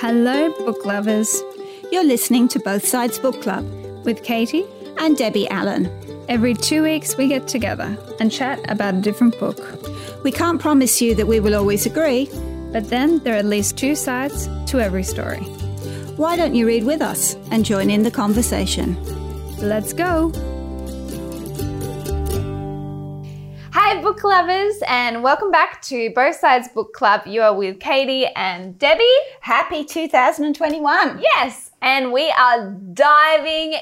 Hello, book lovers. You're listening to Both Sides Book Club with Katie and Debbie Allen. Every two weeks, we get together and chat about a different book. We can't promise you that we will always agree, but then there are at least two sides to every story. Why don't you read with us and join in the conversation? Let's go! Book lovers, and welcome back to Both Sides Book Club. You are with Katie and Debbie. Happy 2021! Yes, and we are diving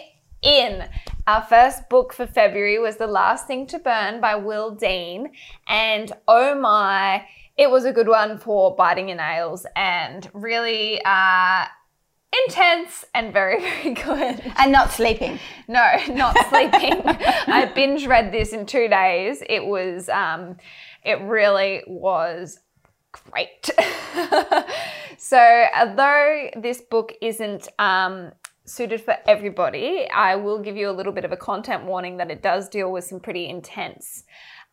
in. Our first book for February was The Last Thing to Burn by Will Dean, and oh my, it was a good one for biting your nails and really uh, intense and very, very good. And not sleeping. No, not sleeping. I binge read this in two days. It was, um, it really was great. so, although this book isn't um, suited for everybody, I will give you a little bit of a content warning that it does deal with some pretty intense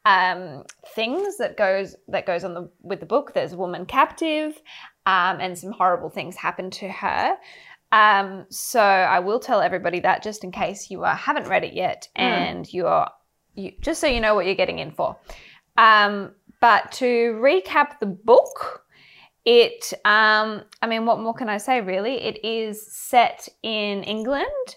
um, things that goes that goes on the with the book. There's a woman captive, um, and some horrible things happen to her. Um, so I will tell everybody that just in case you uh, haven't read it yet, mm. and you're you, just so you know what you're getting in for. Um, but to recap the book, it um, I mean, what more can I say? Really, it is set in England.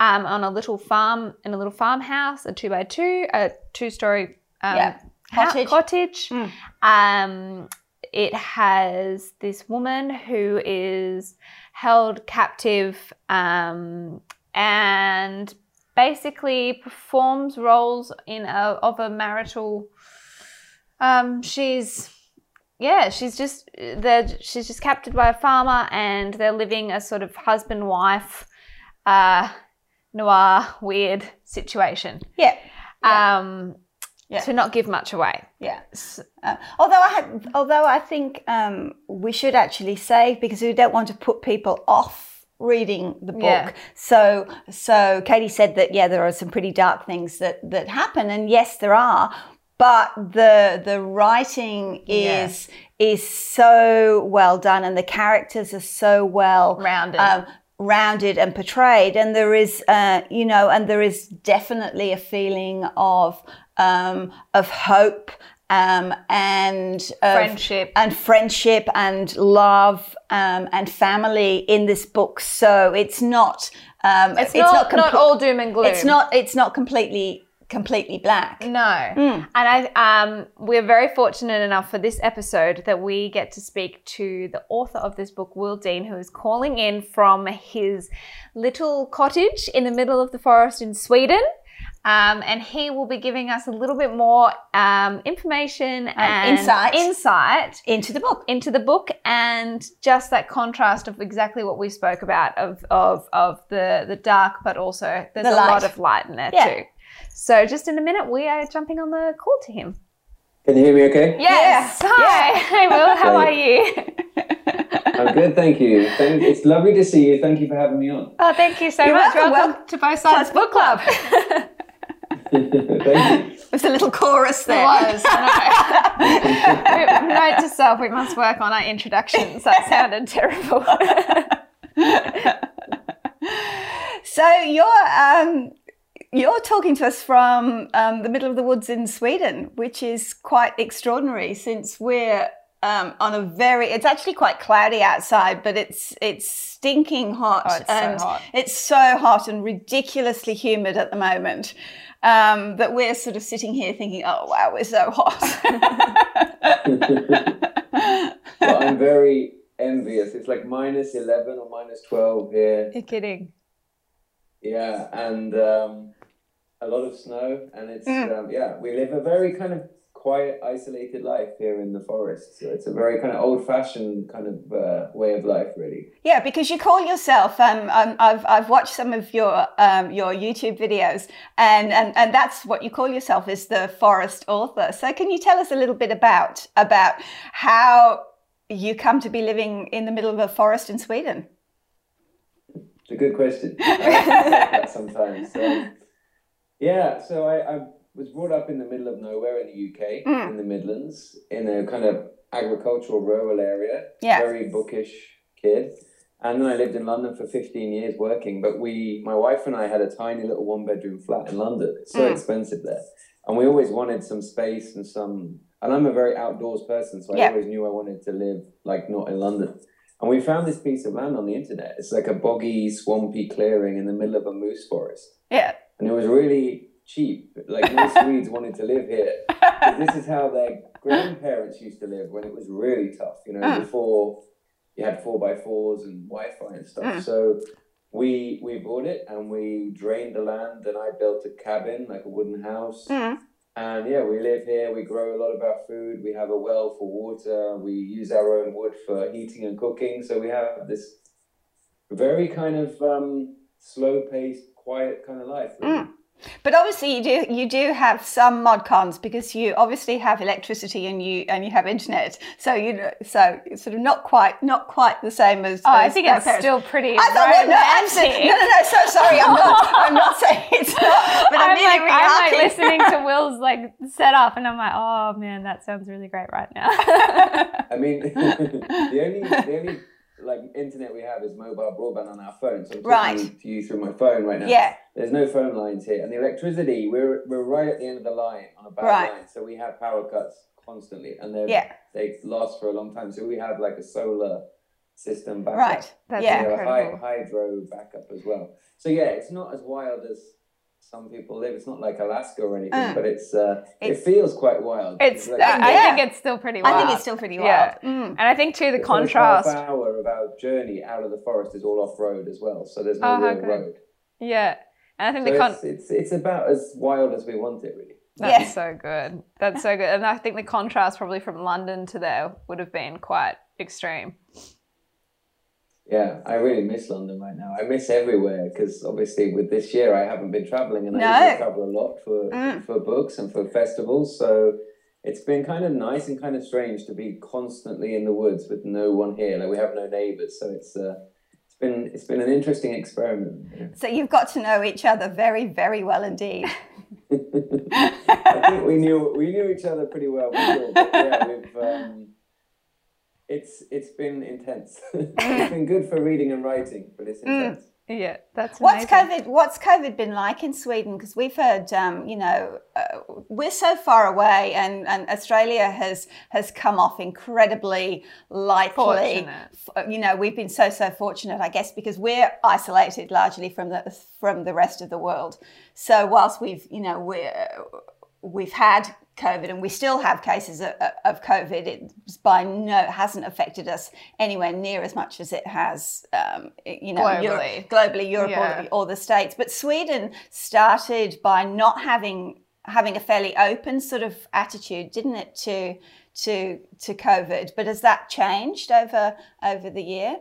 Um, on a little farm in a little farmhouse, a two by two, a two story um, yeah. cottage. cottage. Mm. It has this woman who is held captive um, and basically performs roles in a, of a marital. Um, she's yeah, she's just she's just captured by a farmer, and they're living a sort of husband wife uh, noir weird situation. Yeah. yeah. Um, yeah. to not give much away. Yeah. Uh, although I had, although I think um, we should actually say because we don't want to put people off reading the book. Yeah. So so Katie said that yeah there are some pretty dark things that that happen and yes there are but the the writing is yeah. is so well done and the characters are so well rounded. Um, rounded and portrayed and there is uh, you know and there is definitely a feeling of um, of hope um, and friendship and friendship and love um, and family in this book. So it's not um, it's, it's, not, not, not all doom and gloom. It's not it's not completely completely black. No. Mm. And I um, we're very fortunate enough for this episode that we get to speak to the author of this book, Will Dean, who is calling in from his little cottage in the middle of the forest in Sweden. Um, and he will be giving us a little bit more um, information and insight insight into the book, into the book, and just that contrast of exactly what we spoke about of of of the the dark, but also there's the a lot of light in there yeah. too. So just in a minute, we are jumping on the call to him. Can you hear me okay? Yes. Yeah. Hi. Yeah. Hey, Will. How are you? I'm good, thank you. Thank, it's lovely to see you. Thank you for having me on. Oh, thank you so You're much. Welcome, welcome to Both Sides Book Club. There's a little chorus there. It was. Note to self: we must work on our introductions. That sounded terrible. so you're um, you're talking to us from um, the middle of the woods in Sweden, which is quite extraordinary since we're um, on a very it's actually quite cloudy outside but it's it's stinking hot oh, it's and so hot. it's so hot and ridiculously humid at the moment um, but we're sort of sitting here thinking, oh, wow, we're so hot. well, I'm very envious. It's like minus 11 or minus 12 here. You're kidding. Yeah, and um, a lot of snow. And it's, mm. um, yeah, we live a very kind of quiet, isolated life here in the forest. So it's a very kind of old-fashioned kind of uh, way of life, really. Yeah, because you call yourself. Um, um I've I've watched some of your um, your YouTube videos, and, and and that's what you call yourself is the forest author. So can you tell us a little bit about about how you come to be living in the middle of a forest in Sweden? It's a good question. sometimes. So, yeah, so I, I was brought up in the middle of nowhere in the UK, mm. in the Midlands, in a kind of agricultural rural area. Yeah. Very bookish kid. And then I lived in London for 15 years working. But we, my wife and I, had a tiny little one bedroom flat in London. It's so mm. expensive there, and we always wanted some space and some. And I'm a very outdoors person, so I yeah. always knew I wanted to live like not in London. And we found this piece of land on the internet. It's like a boggy, swampy clearing in the middle of a moose forest. Yeah. And it was really cheap. Like most Swedes wanted to live here. This is how their grandparents used to live when it was really tough, you know, mm. before you had four by fours and Wi-Fi and stuff. Mm. So we we bought it and we drained the land and I built a cabin, like a wooden house. Mm. And yeah, we live here. We grow a lot of our food. We have a well for water. We use our own wood for heating and cooking. So we have this very kind of um, slow paced, quiet kind of life. Really. But obviously, you do you do have some mod cons because you obviously have electricity and you and you have internet. So you know, so it's sort of not quite not quite the same as. Oh, as I think it's parents. still pretty. I thought, well, no, absolutely, no, no, no. So sorry, I'm not. I'm not saying it's not. But I'm, I'm like, really I'm like listening to Will's like set up, and I'm like, oh man, that sounds really great right now. I mean, the only the only like internet we have is mobile broadband on our phone. So I'm talking right. to you through my phone right now. Yeah. There's no phone lines here, and the electricity we're we're right at the end of the line on a bad right. line, so we have power cuts constantly, and they yeah. they last for a long time. So we have like a solar system backup. Right. That's yeah. incredible. Hy- hydro backup as well. So yeah, it's not as wild as some people live. It's not like Alaska or anything, mm. but it's, uh, it's, it feels quite wild. It's, it's like, uh, I yeah. think it's still pretty wild. I think it's still pretty wild. Yeah. Mm. And I think too the, the contrast. Half hour of our journey out of the forest is all off road as well, so there's no oh, real road. Yeah, and I think so the con- it's, it's, it's about as wild as we want it, really. That's yeah. so good. That's so good. And I think the contrast probably from London to there would have been quite extreme. Yeah, I really miss London right now. I miss everywhere because obviously with this year I haven't been traveling and no. I travel a lot for mm. for books and for festivals. So it's been kind of nice and kind of strange to be constantly in the woods with no one here. Like we have no neighbors, so it's uh, it's been it's been an interesting experiment. So you've got to know each other very very well indeed. I think we knew we knew each other pretty well before, but yeah, we've. Um, it's it's been intense. it's been good for reading and writing, but it's mm. intense. Mm. Yeah, that's what's COVID. What's COVID been like in Sweden? Because we've heard, um, you know, uh, we're so far away, and, and Australia has has come off incredibly lightly. Fortunate. Uh, you know, we've been so so fortunate, I guess, because we're isolated largely from the from the rest of the world. So whilst we've, you know, we're we've had COVID, and we still have cases of, of COVID. It by no hasn't affected us anywhere near as much as it has, um, you know, globally, Europe, globally, Europe yeah. or, or the states. But Sweden started by not having having a fairly open sort of attitude, didn't it, to to to COVID? But has that changed over over the year?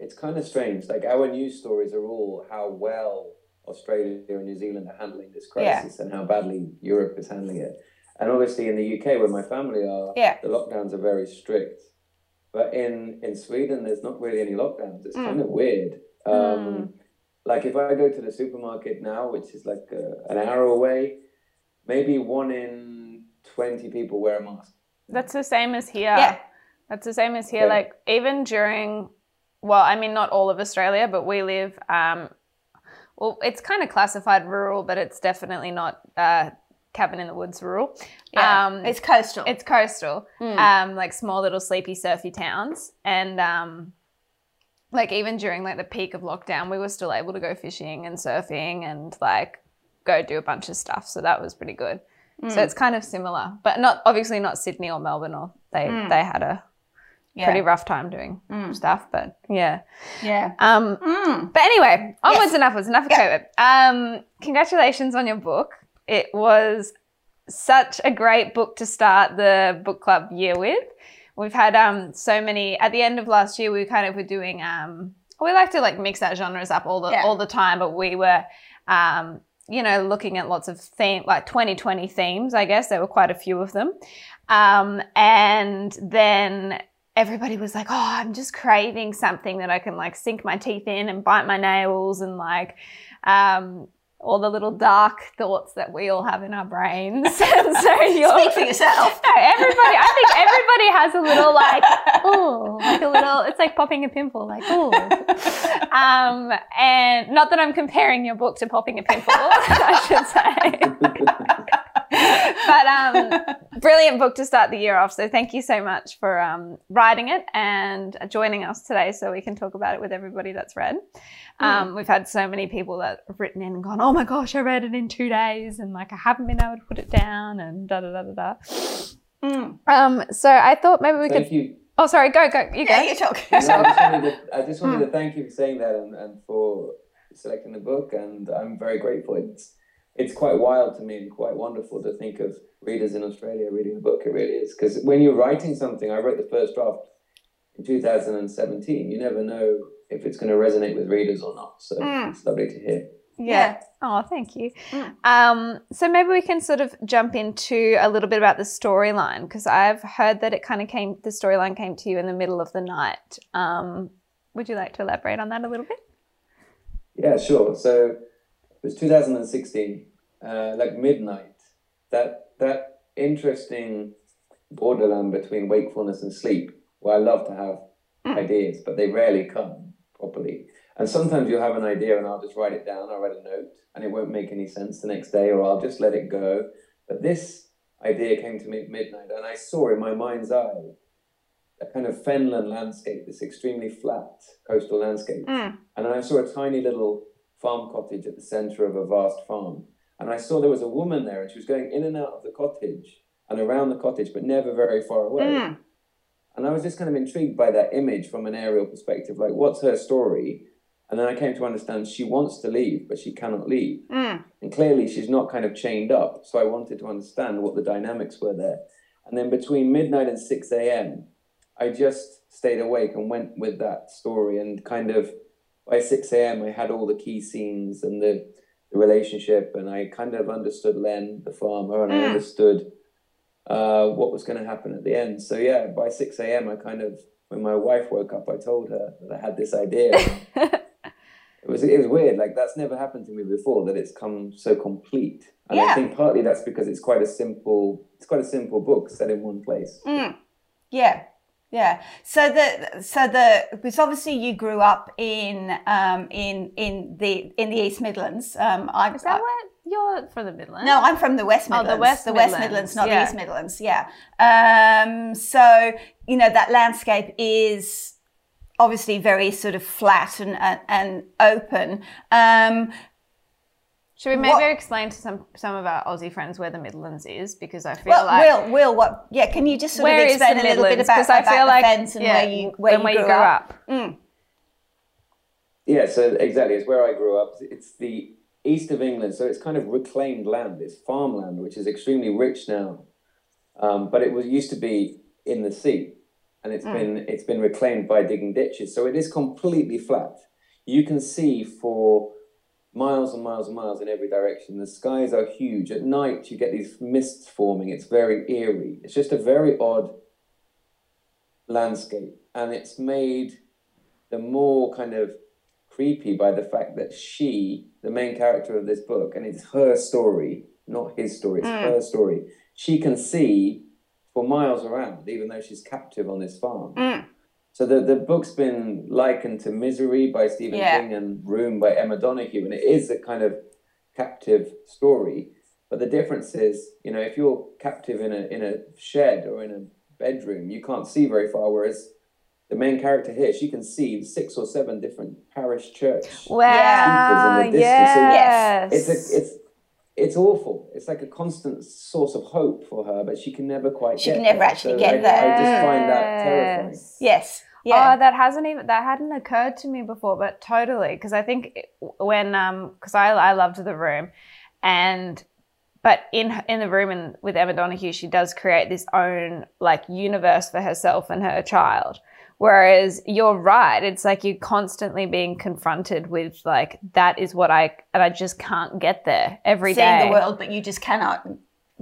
It's kind of strange. Like our news stories are all how well Australia and New Zealand are handling this crisis yeah. and how badly Europe is handling it. And obviously in the UK, where my family are, yeah. the lockdowns are very strict. But in, in Sweden, there's not really any lockdowns. It's mm. kind of weird. Um, mm. Like if I go to the supermarket now, which is like uh, an hour away, maybe one in 20 people wear a mask. That's the same as here. Yeah. That's the same as here. Yeah. Like even during, well, I mean, not all of Australia, but we live um, well, it's kind of classified rural, but it's definitely not uh, cabin in the woods rural. Yeah, um, it's coastal. It's coastal, mm. um, like small little sleepy surfy towns, and um, like even during like the peak of lockdown, we were still able to go fishing and surfing and like go do a bunch of stuff. So that was pretty good. Mm. So it's kind of similar, but not obviously not Sydney or Melbourne or they mm. they had a yeah. pretty rough time doing mm. stuff, but yeah. Yeah. Um, mm. But anyway, onwards yes. and upwards, enough of COVID. Um, congratulations on your book. It was such a great book to start the book club year with. We've had um, so many, at the end of last year, we kind of were doing, um, we like to like mix our genres up all the, yeah. all the time, but we were, um, you know, looking at lots of theme, like 2020 themes, I guess. There were quite a few of them. Um, and then everybody was like, "Oh, I'm just craving something that I can like sink my teeth in and bite my nails and like." Um, all the little dark thoughts that we all have in our brains. so you're, Speak for yourself. No, everybody. I think everybody has a little like, oh, like a little. It's like popping a pimple, like oh. Um, and not that I'm comparing your book to popping a pimple, I should say. but um, brilliant book to start the year off. So thank you so much for um, writing it and joining us today, so we can talk about it with everybody that's read. Um, we've had so many people that have written in and gone, "Oh my gosh, I read it in two days," and like I haven't been able to put it down, and da da da da da. Mm. Um, so I thought maybe we Thank could. you. Oh, sorry, go go. You go. Yeah, you talk. No, I just wanted, to, I just wanted Hmm. to thank you for saying that and, and for selecting the book, and I'm very grateful. It's it's quite wild to me and quite wonderful to think of readers in Australia reading the book. It really is because when you're writing something, I wrote the first draft in 2017. You never know if it's going to resonate with readers or not. So Mm. it's lovely to hear. Yeah. Oh, thank you. Mm. Um, so maybe we can sort of jump into a little bit about the storyline because I've heard that it kind of came, the storyline came to you in the middle of the night. Um, would you like to elaborate on that a little bit? Yeah, sure. So it was 2016, uh, like midnight. That that interesting borderland between wakefulness and sleep, where I love to have ideas, but they rarely come properly. And sometimes you'll have an idea and I'll just write it down, I'll write a note, and it won't make any sense the next day, or I'll just let it go. But this idea came to me at midnight, and I saw in my mind's eye a kind of fenland landscape, this extremely flat coastal landscape. Mm. And then I saw a tiny little farm cottage at the center of a vast farm. And I saw there was a woman there, and she was going in and out of the cottage and around the cottage, but never very far away. Mm. And I was just kind of intrigued by that image from an aerial perspective like, what's her story? And then I came to understand she wants to leave, but she cannot leave. Mm. And clearly, she's not kind of chained up. So I wanted to understand what the dynamics were there. And then between midnight and 6 a.m., I just stayed awake and went with that story. And kind of by 6 a.m., I had all the key scenes and the, the relationship. And I kind of understood Len, the farmer, and I Mm. understood uh, what was going to happen at the end. So yeah, by 6 a.m., I kind of, when my wife woke up, I told her that I had this idea. it was it was weird. Like that's never happened to me before. That it's come so complete. And Yeah. I think partly that's because it's quite a simple. It's quite a simple book set in one place. Mm. Yeah. Yeah. So the so the because obviously you grew up in um in in the in the East Midlands. Um I Is that what you're from the Midlands? No, I'm from the West Midlands. Oh, the West the West Midlands, Midlands, not yeah. the East Midlands. Yeah. Um, so you know that landscape is obviously very sort of flat and and, and open. Um, Should we maybe What- explain to some some of our Aussie friends where the Midlands is? Because I feel well, like Will, Will, what? Yeah, can you just sort where of explain the a little bit Midlands? about, 'Cause I about feel the like fence and yeah, where you where, and you, grew, up? up. Yeah, so exactly, it's where I grew up. It's the east of England, so it's kind of reclaimed land. It's farmland, which is extremely rich now, um, but it was used to be in the sea, and it's been it's been reclaimed by digging ditches. So it is completely flat. You can see for miles and miles and miles in every direction. The skies are huge. At night, you get these mists forming. It's very eerie. It's just a very odd landscape, and it's made the more kind of creepy by the fact that she, the main character of this book, and it's her story, not his story, it's her story. She can see for miles around, even though she's captive on this farm. Mm. So the, the book's been likened to Misery by Stephen Yeah. King and Room by Emma Donoghue, and it is a kind of captive story. But the difference is, you know, if you're captive in a in a shed or in a bedroom, you can't see very far. Whereas the main character here, she can see six or seven different parish church. Wow, in the. So yes. It's a, it's it's awful. It's like a constant source of hope for her, but she can never quite. She can never there. actually So get I, there. I just find that terrifying. Yes. Yeah. Oh, that hasn't even that hadn't occurred to me before, but totally because I think when um because I I loved the room, and but in in the room and with Emma Donoghue, she does create this own like universe for herself and her child. Whereas you're right, it's like you're constantly being confronted with like that is what I and I just can't get there every day. Seeing the world, but you just cannot.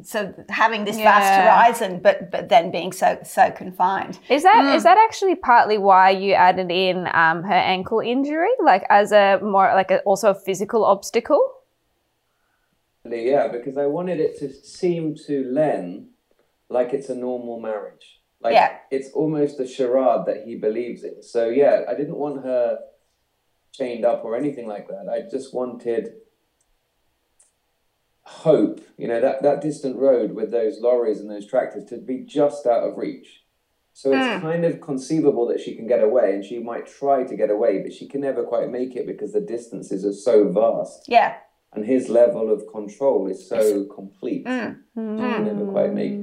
So having this vast horizon, but but then being so so confined. Is that Mm. is that actually partly why you added in um, her ankle injury, like as a more like a, also a physical obstacle? yeah, because I wanted it to seem to Len like it's a normal marriage. Like Yeah. it's almost a charade that he believes in. So yeah, I didn't want her chained up or anything like that. I just wanted hope, you know, that, that distant road with those lorries and those tractors to be just out of reach. So it's kind of conceivable that she can get away and she might try to get away, but she can never quite make it because the distances are so vast Yeah. and his level of control is so complete. Mm. She can never quite make it.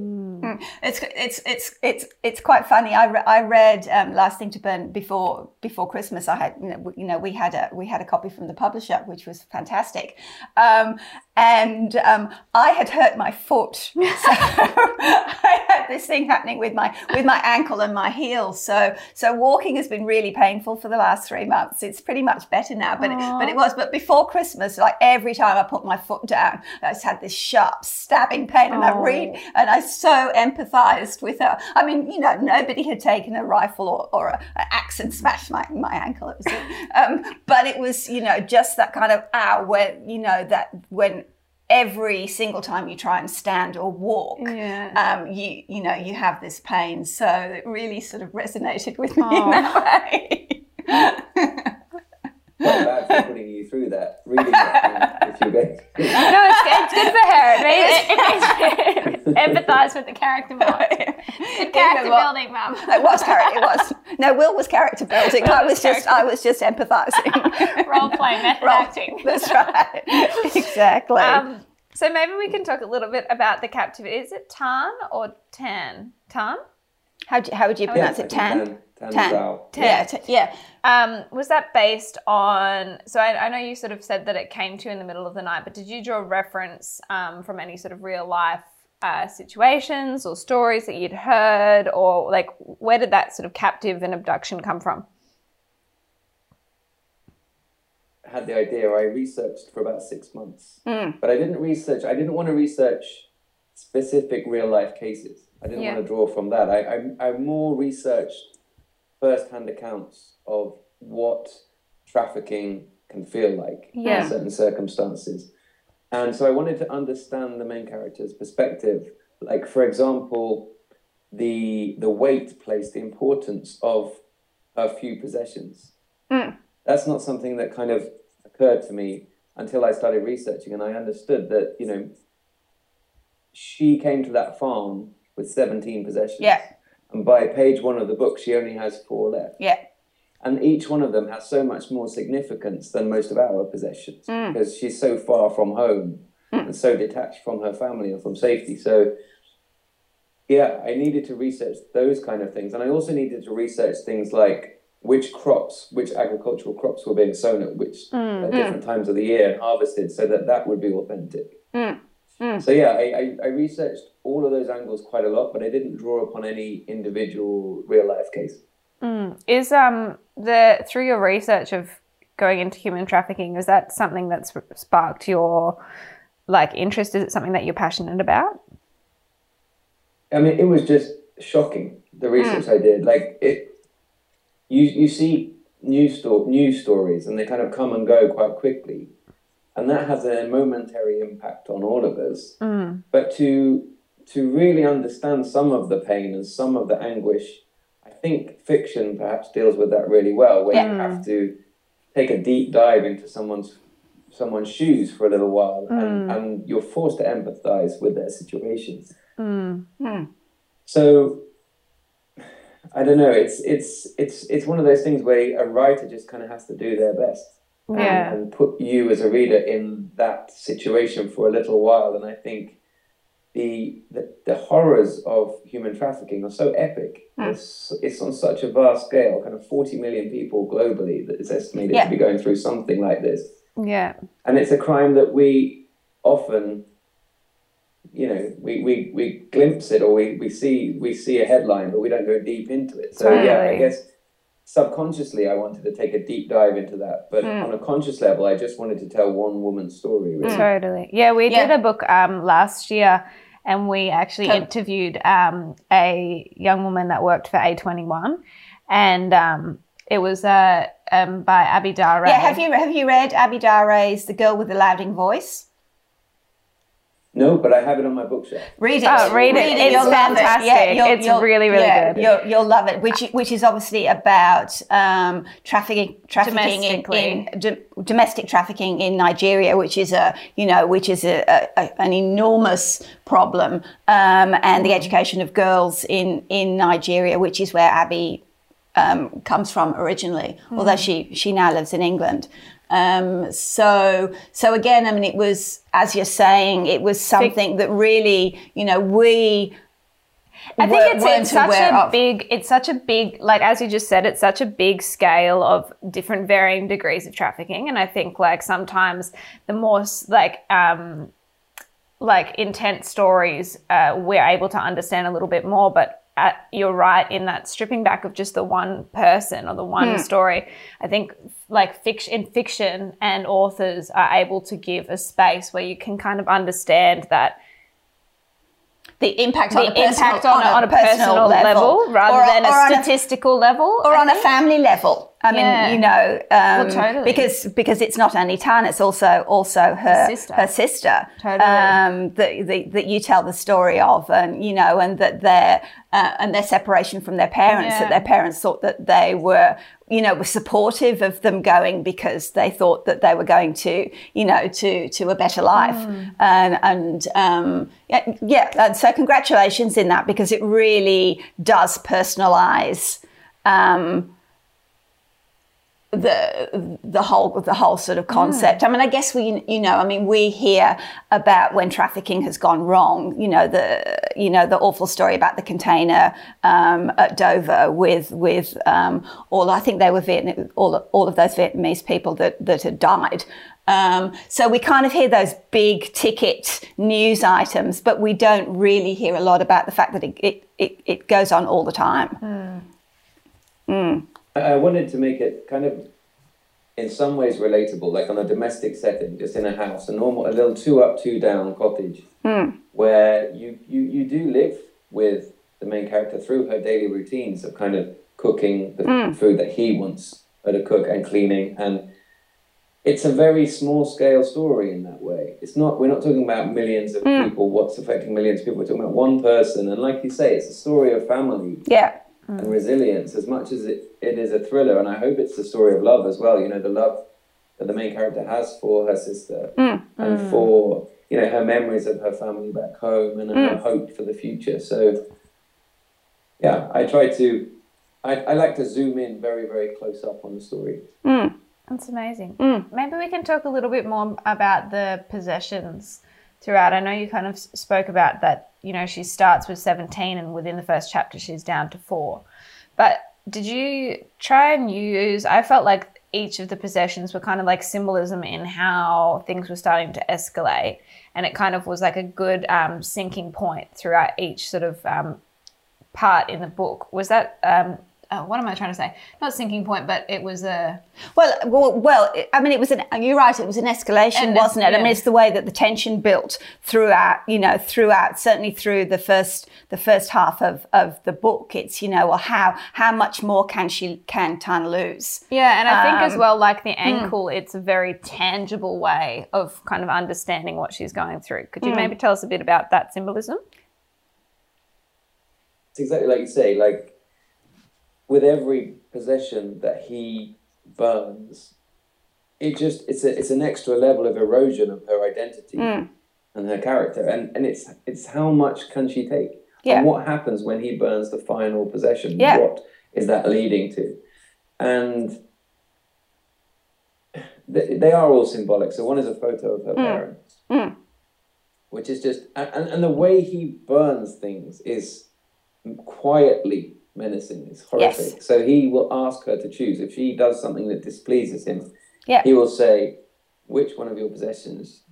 It's it's it's it's it's quite funny. I, re- I read um, Last Thing to Burn before before Christmas. I had you know, we- you know we had a we had a copy from the publisher, which was fantastic, um, and um, I had hurt my foot, so I had this thing happening with my with my ankle and my heel. So so walking has been really painful for the last three months. It's pretty much better now, but it, but it was. But before Christmas, like every time I put my foot down, I just had this sharp stabbing pain, and I read and I so empathized with her. I mean, you know, nobody had taken a rifle or, or a, an axe and smashed my, my ankle. It was, um, but it was, you know, just that kind of ow, where you know that when every single time you try and stand or walk, um, you you know you have this pain. So it really sort of resonated with me in that way. Not bad for putting you through that, reading that if you're going No, it's, it's good for her. It makes, it makes empathise with the character more. Good character what? building, mum. It was character. It was no. Will was character building. I was just. I was just empathizing. Role playing, method Role- acting. That's right. exactly. Um, so maybe we can talk a little bit about the captivity. Is it Tan or Tan? Tan? how, do, how would you pronounce it? Tan. Tan. Tanzal. Yeah. T- yeah. Um, was that based on? So I, I know you sort of said that it came to you in the middle of the night, but did you draw reference um, from any sort of real life uh, situations or stories that you'd heard, or like where did that sort of captive and abduction come from? I had the idea, I researched for about six months. Hmm. But I didn't research, I didn't want to research specific real life cases. I didn't Yeah. want to draw from that. I, I, I more researched first hand accounts of what trafficking can feel like Yeah. in certain circumstances. And so I wanted to understand the main character's perspective. Like, for example, the the weight placed, the importance of her few possessions. Hmm. That's not something that kind of occurred to me until I started researching, and I understood that you know she came to that farm with seventeen possessions. Yeah. And by page one of the book, she only has four left. Yeah. And each one of them has so much more significance than most of our possessions mm. because she's so far from home mm. and so detached from her family and from safety. So, yeah, I needed to research those kind of things. And I also needed to research things like which crops, which agricultural crops were being sown at which mm, at different times of the year and harvested so that that would be authentic. So, yeah, I, I, I researched all of those angles quite a lot, but I didn't draw upon any individual real life case. Mm. Is um the through your research of going into human trafficking, is that something that's sparked your like interest? Is it something that you're passionate about? I mean, it was just shocking the research mm. I did. Like it, you you see news sto- news stories, and they kind of come and go quite quickly, and that has a momentary impact on all of us. Mm. But to to really understand some of the pain and some of the anguish, I think fiction perhaps deals with that really well, where you have to take a deep dive into someone's someone's shoes for a little while, and, mm. and you're forced to empathize with their situations. Mm. Hmm. So I don't know. It's it's it's it's one of those things where a writer just kind of has to do their best and- and, put you as a reader in that situation for a little while. And I think the the, the horrors of human trafficking are so epic. Hmm. It's it's on such a vast scale. Kind of forty million people globally that is estimated Yeah. to be going through something like this Yeah. and it's a crime that we often you know we, we, we glimpse it or we, we see we see a headline but we don't go deep into it so yeah i guess subconsciously i wanted to take a deep dive into that but Hmm. on a conscious level i just wanted to tell one woman's story really. Totally. Yeah, we Yeah. did a book um, last year and we actually Okay. interviewed um, a young woman that worked for A21 and um, it was uh, um, by Abi Daré. Yeah. Have you have you read Abi Daré's The Girl with the Louding Voice? No, but I have it on my bookshelf. Read it. Oh, read it. It's You'll love fantastic. you'll- It's you'll- really, really yeah, good. You'll, you'll love it. Which which is obviously about um, trafficking trafficking in, in do, domestic trafficking in Nigeria, which is a you know which is a, a, a- an enormous problem, um, and the education of girls in in Nigeria, which is where Abi um, comes from originally, although she she now lives in England. Um, so so again, I mean, it was as you're saying, it was something that really, you know, we. I think it's, it's such a of. big, it's such a big, like as you just said, it's such a big scale of different varying degrees of trafficking. And I think like sometimes the more like, um, like intense stories, uh, we're able to understand a little bit more. But uh, you're right in that stripping back of just the one person or the one story. I think like fiction in fiction and authors are able to give a space where you can kind of understand that the impact the on a personal, impact on, a, on a personal, level, rather or, than a on statistical level, or I on a family level. I mean, you know, um, totally. because because it's not only Tan, it's also also her Sister. her sister Totally. um, that, that that you tell the story of, and you know, and that their uh, and their separation from their parents. Yeah. That their parents thought that they were, you know, were supportive of them going because they thought that they were going to, you know, to to a better life, Mm. and and um, yeah, yeah. And so congratulations in that because it really does personalize. Um, the the whole the whole sort of concept. I mean, I guess we you know, I mean, we hear about when trafficking has gone wrong. You know the you know the awful story about the container um, at Dover with with um, all I think they were Vietnam, all all of those Vietnamese people that that had died. Um, so we kind of hear those big ticket news items, but we don't really hear a lot about the fact that it it, it, it goes on all the time. I I wanted to make it kind of, in some ways, relatable, like on a domestic setting, just in a house, a normal, a little two up, two down cottage, hmm. where you, you, you do live with the main character through her daily routines of kind of cooking the hmm. food that he wants her to cook and cleaning. And it's a very small scale story in that way. It's not we're not talking about millions of hmm. people, what's affecting millions of people, we're talking about one person. And like you say, it's a story of family. Yeah. Mm. and resilience as much as it, it is a thriller and i hope it's the story of love as well you know the love that the main character has for her sister mm, and mm. for you know her memories of her family back home and her hope for the future. So yeah i try to I, I like to zoom in very very close up on the story. That's amazing. Maybe we can talk a little bit more about the possessions throughout. I know you kind of spoke about that, you know, she starts with 17 and within the first chapter she's down to four. But did you try and use, I felt like each of the possessions were kind of like symbolism in how things were starting to escalate. And it kind of was like a good um, sinking point throughout each sort of um, part in the book. Was that, um, oh, what am I trying to say? Not sinking point, but it was a. Well, well, well, I mean, it was an. You're right. It was an escalation, And wasn't it? I mean, it's the way that the tension built throughout. You know, throughout certainly through the first the first half of, of the book. It's you know, well, how how much more can she can Tana lose? Yeah, and I think as Um, well, like the ankle, it's a very tangible way of kind of understanding what she's going through. Could you maybe tell us a bit about that symbolism? it's exactly like you say like with every possession that he burns it just it's a it's an extra level of erosion of her identity hmm. and her character. And and it's it's how much can she take? Yeah. and what happens when he burns the final possession? Yeah. what is that leading to? And they, they are all symbolic. So one is a photo of her hmm. parents hmm. which is just and, and the way he burns things is quietly menacing it's horrific Yes. so he will ask her to choose if she does something that displeases him Yeah. he will say which one of your possessions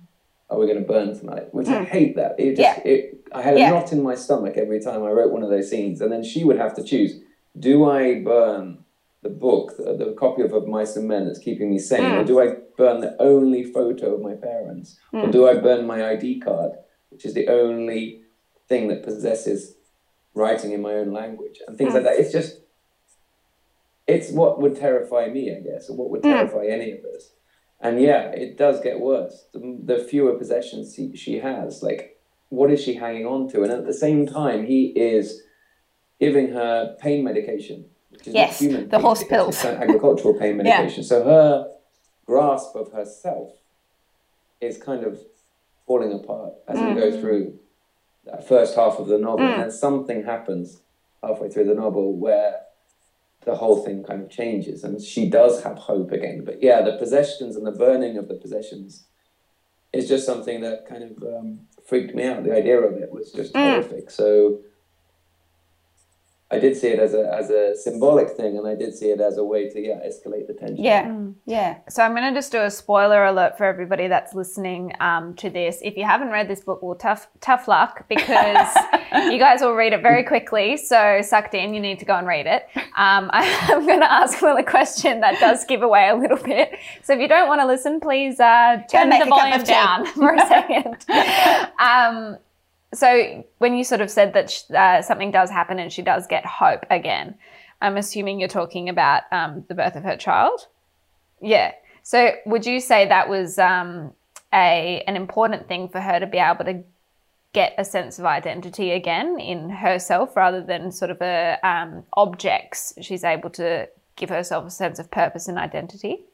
are we going to burn tonight which i hate that it just Hmm. Yeah. it i had a Yeah. knot in my stomach every time i wrote one of those scenes and then she would have to choose do i burn the book the, the copy of, of mice and men that's keeping me sane Hmm. or do i burn the only photo of my parents or do i burn my id card which is the only thing that possesses writing in my own language and things like that it's just it's what would terrify me i guess or what would terrify any of us and yeah, it does get worse. The, the fewer possessions she, she has, like, what is she hanging on to? And at the same time, he is giving her pain medication, which is yes, human the horse pills, agricultural pain medication. yeah. So her grasp of herself is kind of falling apart as mm. we go mm. through that first half of the novel. Mm. And then something happens halfway through the novel where the whole thing kind of changes and she does have hope again. But yeah, the possessions and the burning of the possessions is just something that kind of um, freaked me out. The idea of it was just mm. horrific. So I did see it as a as a symbolic thing, and I did see it as a way to yeah escalate the tension. Yeah, mm. yeah. So I'm going to just do a spoiler alert for everybody that's listening um, to this. If you haven't read this book, well, tough tough luck because you guys will read it very quickly. So sucked in, you need to go and read it. Um, I'm going to ask Will a question that does give away a little bit. So if you don't want to listen, please uh, turn the volume down for a second. Um, so when you sort of said that uh, something does happen and she does get hope again, I'm assuming you're talking about um, the birth of her child. Yeah. So would you say that was um, a an important thing for her to be able to get a sense of identity again in herself rather than sort of a um, objects? She's able to give herself a sense of purpose and identity.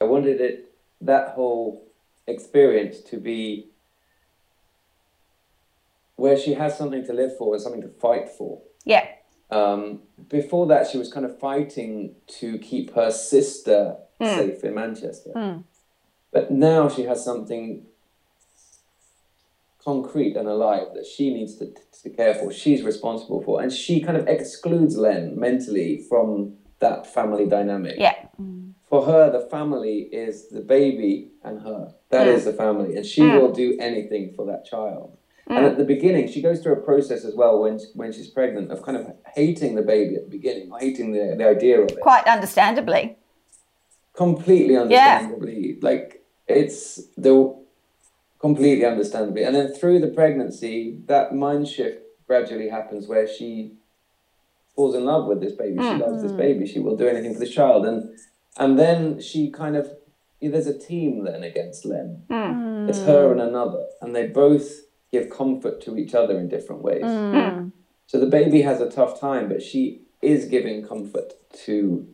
I wanted it that whole experience to be where she has something to live for and something to fight for. Yeah. Um, before that, she was kind of fighting to keep her sister mm. safe in Manchester. Mm. But now she has something concrete and alive that she needs to, to care for, she's responsible for. And she kind of excludes Len mentally from that family dynamic. Yeah. For her, the family is the baby and her. That mm. is the family. And she mm. will do anything for that child. Mm. And at the beginning, she goes through a process as well when when she's pregnant of kind of hating the baby at the beginning, hating the, the idea of it. Quite understandably. Completely understandably. Yeah. Like it's the completely understandably. And then through the pregnancy, that mind shift gradually happens where she falls in love with this baby. Mm. She loves this mm. baby. She will do anything for this child. And and then she kind of there's a team then against Len. Mm. It's her and another, and they both give comfort to each other in different ways. Mm. So the baby has a tough time, but she is giving comfort to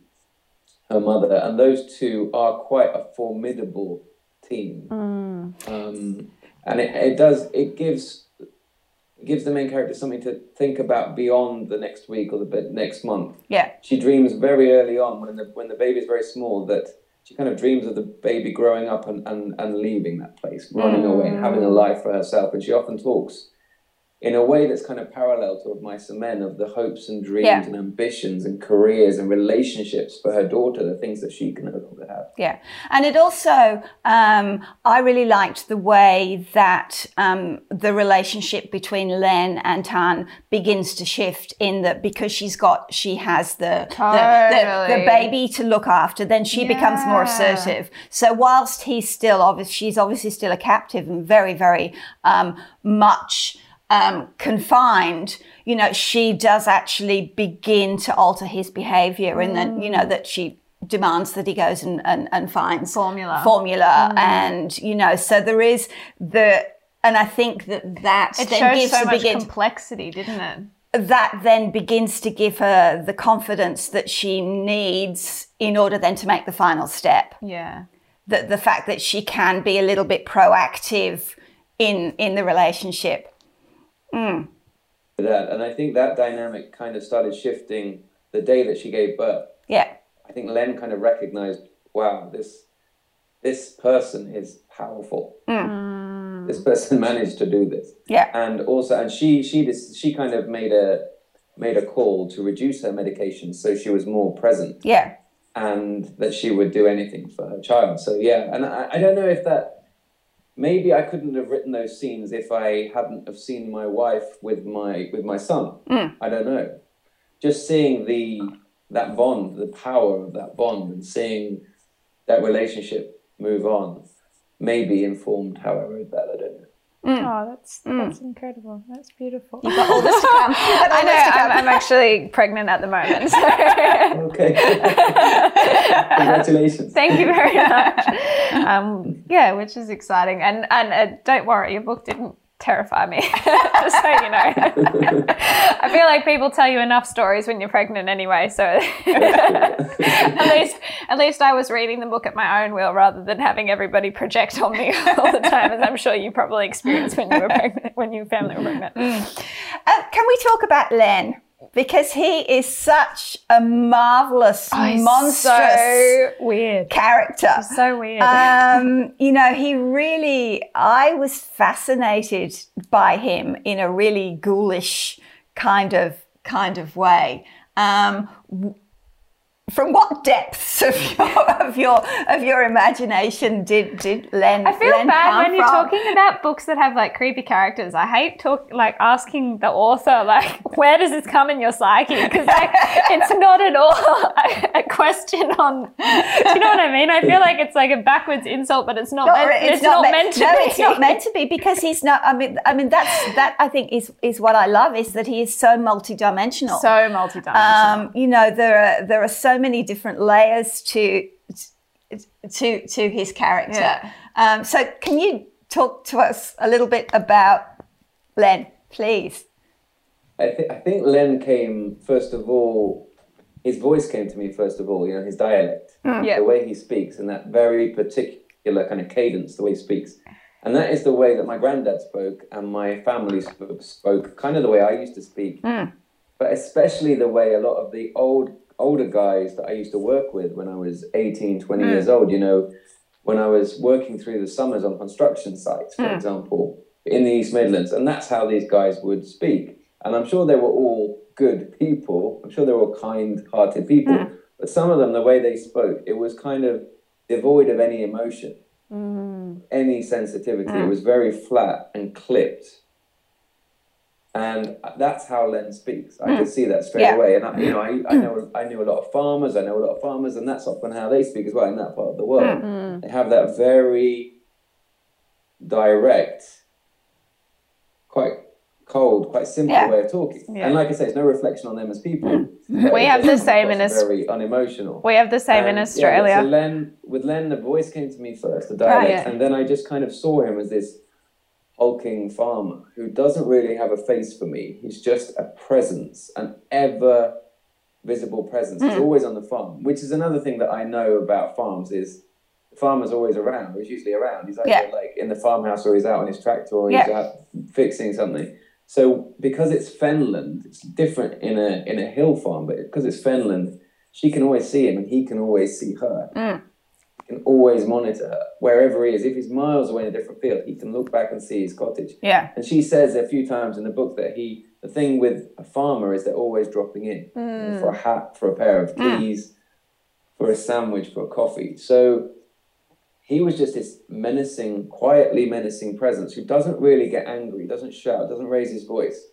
her mother, and those two are quite a formidable team. Mm. Um, and it, it does it gives it gives the main character something to think about beyond the next week or the next month. Yeah, she dreams very early on when the when the baby is very small that she kind of dreams of the baby growing up and, and, and leaving that place, running mm. away and having a life for herself. And she often talks in a way that's kind of parallel to of Mice and Men of the hopes and dreams yeah. and ambitions and careers and relationships for her daughter, the things that she can no longer have. Yeah. And it also, um, I really liked the way that um, the relationship between Len and Tan begins to shift in that because she's got, she has the, totally. the, the, the, baby to look after, then she yeah. becomes more assertive. So whilst he's still, obviously, she's obviously still a captive and very, very um, much um, confined, you know, she does actually begin to alter his behavior mm. and then, you know, that she demands that he goes and, and, and finds formula. formula. Mm. and you know so there is the and i think that that it then gives so much complexity didn't it? that then begins to give her the confidence that she needs in order then to make the final step. Yeah. That the fact that she can be a little bit proactive in in the relationship Mm. That and I think that dynamic kind of started shifting the day that she gave birth. Yeah. I think Len kind of recognized, wow, this this person is powerful. Mm. This person managed to do this. Yeah. And also, and she she just, she kind of made a made a call to reduce her medication so she was more present. Yeah. And that she would do anything for her child. So yeah, and I, I don't know if that maybe I couldn't have written those scenes if I hadn't have seen my wife with my with my son. Mm. I don't know. Just seeing the that bond, the power of that bond, and seeing that relationship move on, maybe informed how I wrote that. I don't know. Mm. Oh, that's mm. that's incredible. That's beautiful. You've got all this to come. I know. I'm, I'm actually pregnant at the moment. So. Okay. Congratulations. Thank you very much. Um, yeah, which is exciting. And and uh, don't worry, your book didn't terrify me. Just so you know. I feel like people tell you enough stories when you're pregnant anyway, so at least at least I was reading the book at my own will rather than having everybody project on me all the time, as I'm sure you probably experienced when you were pregnant when your family were pregnant. Mm. Uh, can we talk about Len? Because he is such a marvelous, oh, monstrous, so weird character. He's so weird. Um, you know, he really. I was fascinated by him in a really ghoulish kind of kind of way. Um, from what depths of your of your of your imagination did did Len? I feel Len bad when you're from? talking about books that have like creepy characters. I hate talk like asking the author like where does this come in your psyche because like it's not at all a, a, question on. Do you know what I mean? I feel like it's like a backwards insult, but it's not. No, meant, it's, it's, not, not meant to no, be. it's not meant to be because he's not. I mean, I mean that's that. I think is is what I love is that he is so multidimensional. So multidimensional. Um, you know, there are there are so many different layers to to to his character. Yeah. Um, so, can you talk to us a little bit about Len, please? I, th- I think Len came first of all. His voice came to me first of all. You know, his dialect, mm. yeah. the way he speaks, and that very particular kind of cadence, the way he speaks. And that is the way that my granddad spoke and my family spoke, kind of the way I used to speak. Mm. But especially the way a lot of the old older guys that I used to work with when I was 18, 20 mm. years old, you know, when I was working through the summers on construction sites, for mm. example, in the East Midlands. And that's how these guys would speak. And I'm sure they were all good people. I'm sure they were all kind hearted people. Mm. But some of them, the way they spoke, it was kind of devoid of any emotion, any sensitivity. It was very flat and clipped and that's how Len speaks. I mm. could see that straight yeah. away. And I, you know, I, I know I knew a lot of farmers. I know a lot of farmers, and that's often how they speak as well in that part of the world. Mm. They have that very direct, quite cold, quite simple yeah. way of talking. Yeah. And like I say, it's no reflection on them as people. We have the same in Australia. Very unemotional. We have the same and, in Australia. Yeah, so Len, with Len, the voice came to me first, the dialect, right. and then I just kind of saw him as this hulking farmer who doesn't really have a face for me. He's just a presence, an ever visible presence. Mm. He's hmm. always on the farm, which is another thing that I know about farms is the farmer's always around. He's usually around. He's either yeah. like in the farmhouse or he's out on his tractor or he's yeah. out fixing something. So because it's fenland, it's different in a in a hill farm, but because it's fenland, she can always see him and he can always see her. Mm can always monitor her wherever he is. If he's miles away in a different field, he can look back and see his cottage. Yeah. And she says a few times in the book that he, the thing with a farmer is they're always dropping in mm. for a hat, for a pair of mm. keys, mm. for a sandwich, for a coffee. So he was just this menacing, quietly menacing presence who doesn't really get angry, doesn't shout, doesn't raise his voice.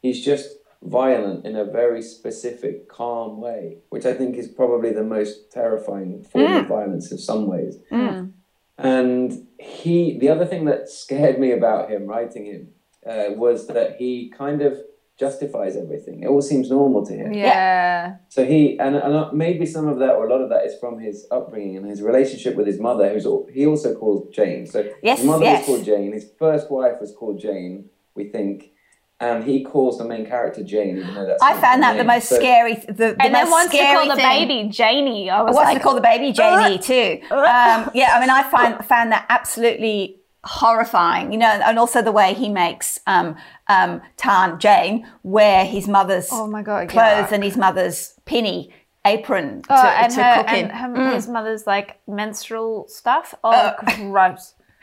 He's just violent in a very specific, calm way, which I think is probably the most terrifying form mm. of violence in some ways. Mm. And he, the other thing that scared me about him writing him uh, was that he kind of justifies everything. It all seems normal to him. Yeah. So he, and, and maybe some of that, or a lot of that, is from his upbringing and his relationship with his mother, who's he also called Jane. So yes, his mother yes. was called Jane. His first wife was called Jane. We think and he calls the main character Jane, even though that's I found that name. the most so, scary. The, the and then once they call the baby Janie, I was once like, they call the baby Janie too. Um, yeah, I mean, I find found that absolutely horrifying. You know, and also the way he makes um, um, Tarn Jane wear his mother's oh my God, clothes and his mother's penny apron oh, to, and to her, cook in. Her, mm. his mother's like menstrual stuff. Oh, uh, gross.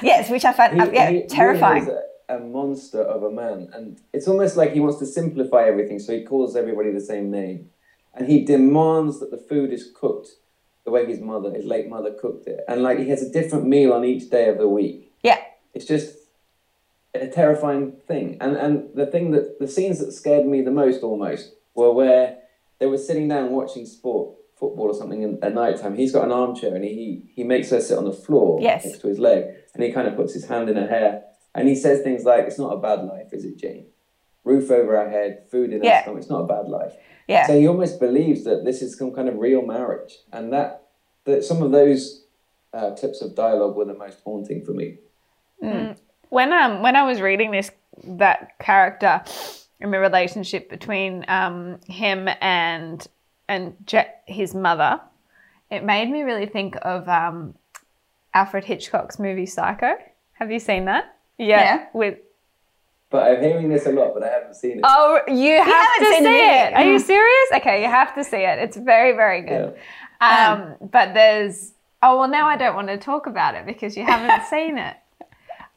yes, which I find he, yeah, he, terrifying. He a monster of a man. And it's almost like he wants to simplify everything, so he calls everybody the same name. And he demands that the food is cooked the way his mother, his late mother, cooked it. And like he has a different meal on each day of the week. Yeah. It's just a terrifying thing. And and the thing that the scenes that scared me the most almost were where they were sitting down watching sport, football or something at night time. He's got an armchair and he he makes her sit on the floor yes. next to his leg. And he kind of puts his hand in her hair and he says things like, It's not a bad life, is it, Jane? roof over our head, food in Yeah. our stomach. It's not a bad life. Yeah. So he almost believes that this is some kind of real marriage, and that that some of those uh, tips of dialogue were the most haunting for me. when um when I was reading this that character and the relationship between um him and and Je- his mother, it made me really think of um Alfred Hitchcock's movie Psycho. Have you seen that? Yeah. With But I'm hearing this a lot, but I haven't seen it. oh, you have haven't to seen see it it. Are you serious? Okay, you have to see it. It's very very good. Um, but there's oh well now I don't want to talk about it because you haven't seen it.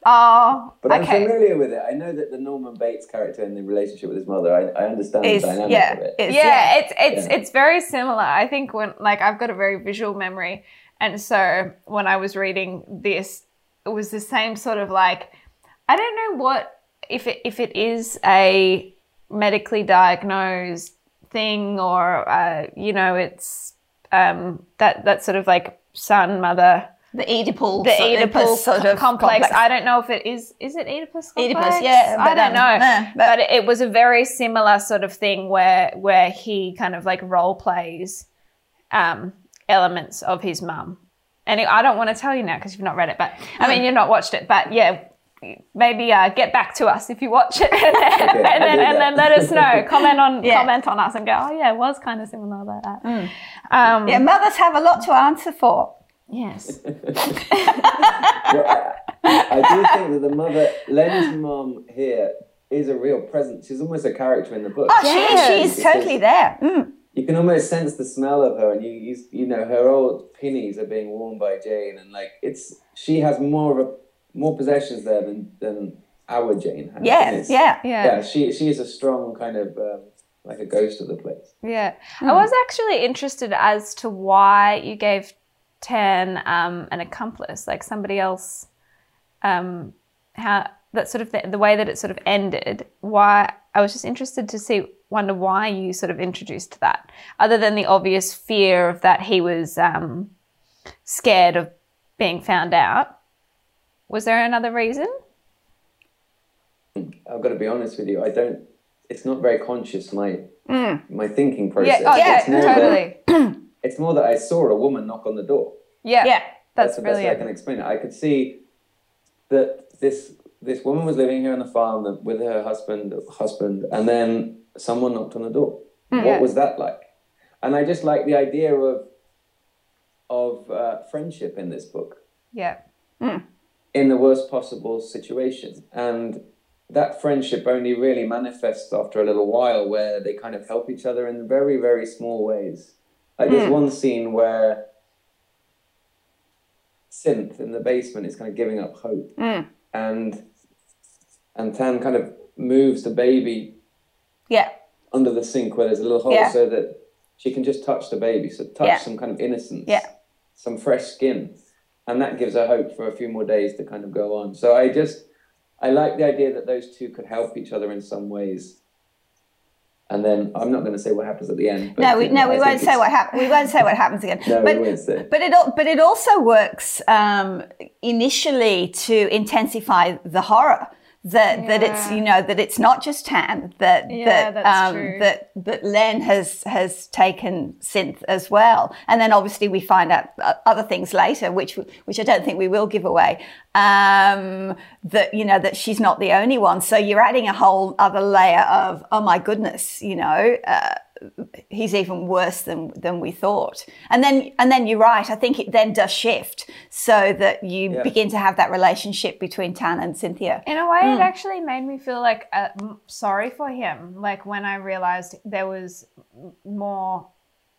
Oh, But I'm okay. familiar with it. I know that the Norman Bates character and the relationship with his mother, I, I understand Is the dynamic yeah, of it. it's, yeah, it's it's Yeah. it's very similar. I think when like I've got a very visual memory, and so when I was reading this, it was the same sort of like I don't know what if it if it is a medically diagnosed thing or uh, you know it's um, that that sort of like son mother the Oedipal, the Oedipus sort of complex. I don't know if it is. Is it Oedipus complex? Oedipus, yeah, I don't um, know. no, but, but- it was a very similar sort of thing where where he kind of like role plays um, elements of his mum. And I don't want to tell you now because you've not read it, but I mean you've not watched it. But yeah, maybe uh, get back to us if you watch it, and then, Okay, and, then and then let us know. Comment on Yeah. comment on us and go. Oh yeah, it was kind of similar like that. Um, Yeah, mothers have a lot to answer for. Yes. Well, I, I do think that the mother, Len's mom here, is a real presence. She's almost a character in the book. Oh, Yes. she, she's totally there. Mm. You can almost sense the smell of her, and you, you, you know, her old pinnies are being worn by Jane, and like it's she has more of a, more possessions there than than our Jane has. Yes, And yeah. Yeah. yeah. She she is a strong kind of um, like a ghost of the place. Yeah. I was actually interested as to why you gave Tan um, an accomplice, like somebody else, um, how that sort of the, the way that it sort of ended. Why I was just interested to see, wonder why you sort of introduced that, other than the obvious fear of that he was um, scared of being found out. Was there another reason? I've got to be honest with you. I don't. It's not very conscious my Mm. my thinking process. Yeah. Oh, yeah. it's more That, Totally. it's more that I saw a woman knock on the door. Yeah. Yeah. That's the best way I can explain it. I could see that this this woman was living here on the farm with her husband husband, and then someone knocked on the door. Yeah. What was that like? And I just like the idea of of uh, friendship in this book Yeah. In the worst possible situation, and that friendship only really manifests after a little while, where they kind of help each other in very very small ways. Like there's hmm. one scene where synth in the basement is kind of giving up hope hmm. and and Tan kind of moves the baby Yeah. under the sink where there's a little hole Yeah. so that she can just touch the baby so touch Yeah. some kind of innocence Yeah. some fresh skin and that gives her hope for a few more days to kind of go on so i just i like the idea that those two could help each other in some ways and then i'm not going to say what happens at the end No, we, no, we won't say what happens. We won't say what happens again. no but, we won't say but it but it also works um, initially to intensify the horror. That, that it's you know that it's not just Tan that Yeah, that that's um, that that Len has has taken synth as well, and then obviously we find out uh, other things later, which which I don't think we will give away. Um, that you know that she's not the only one, so you're adding a whole other layer of oh my goodness, you know. Uh, he's even worse than than we thought. And then and then you're right. I think it then does shift so that you Yeah. begin to have that relationship between Tan and Cynthia. In a way, Hmm. it actually made me feel like uh, sorry for him. Like when I realized there was more,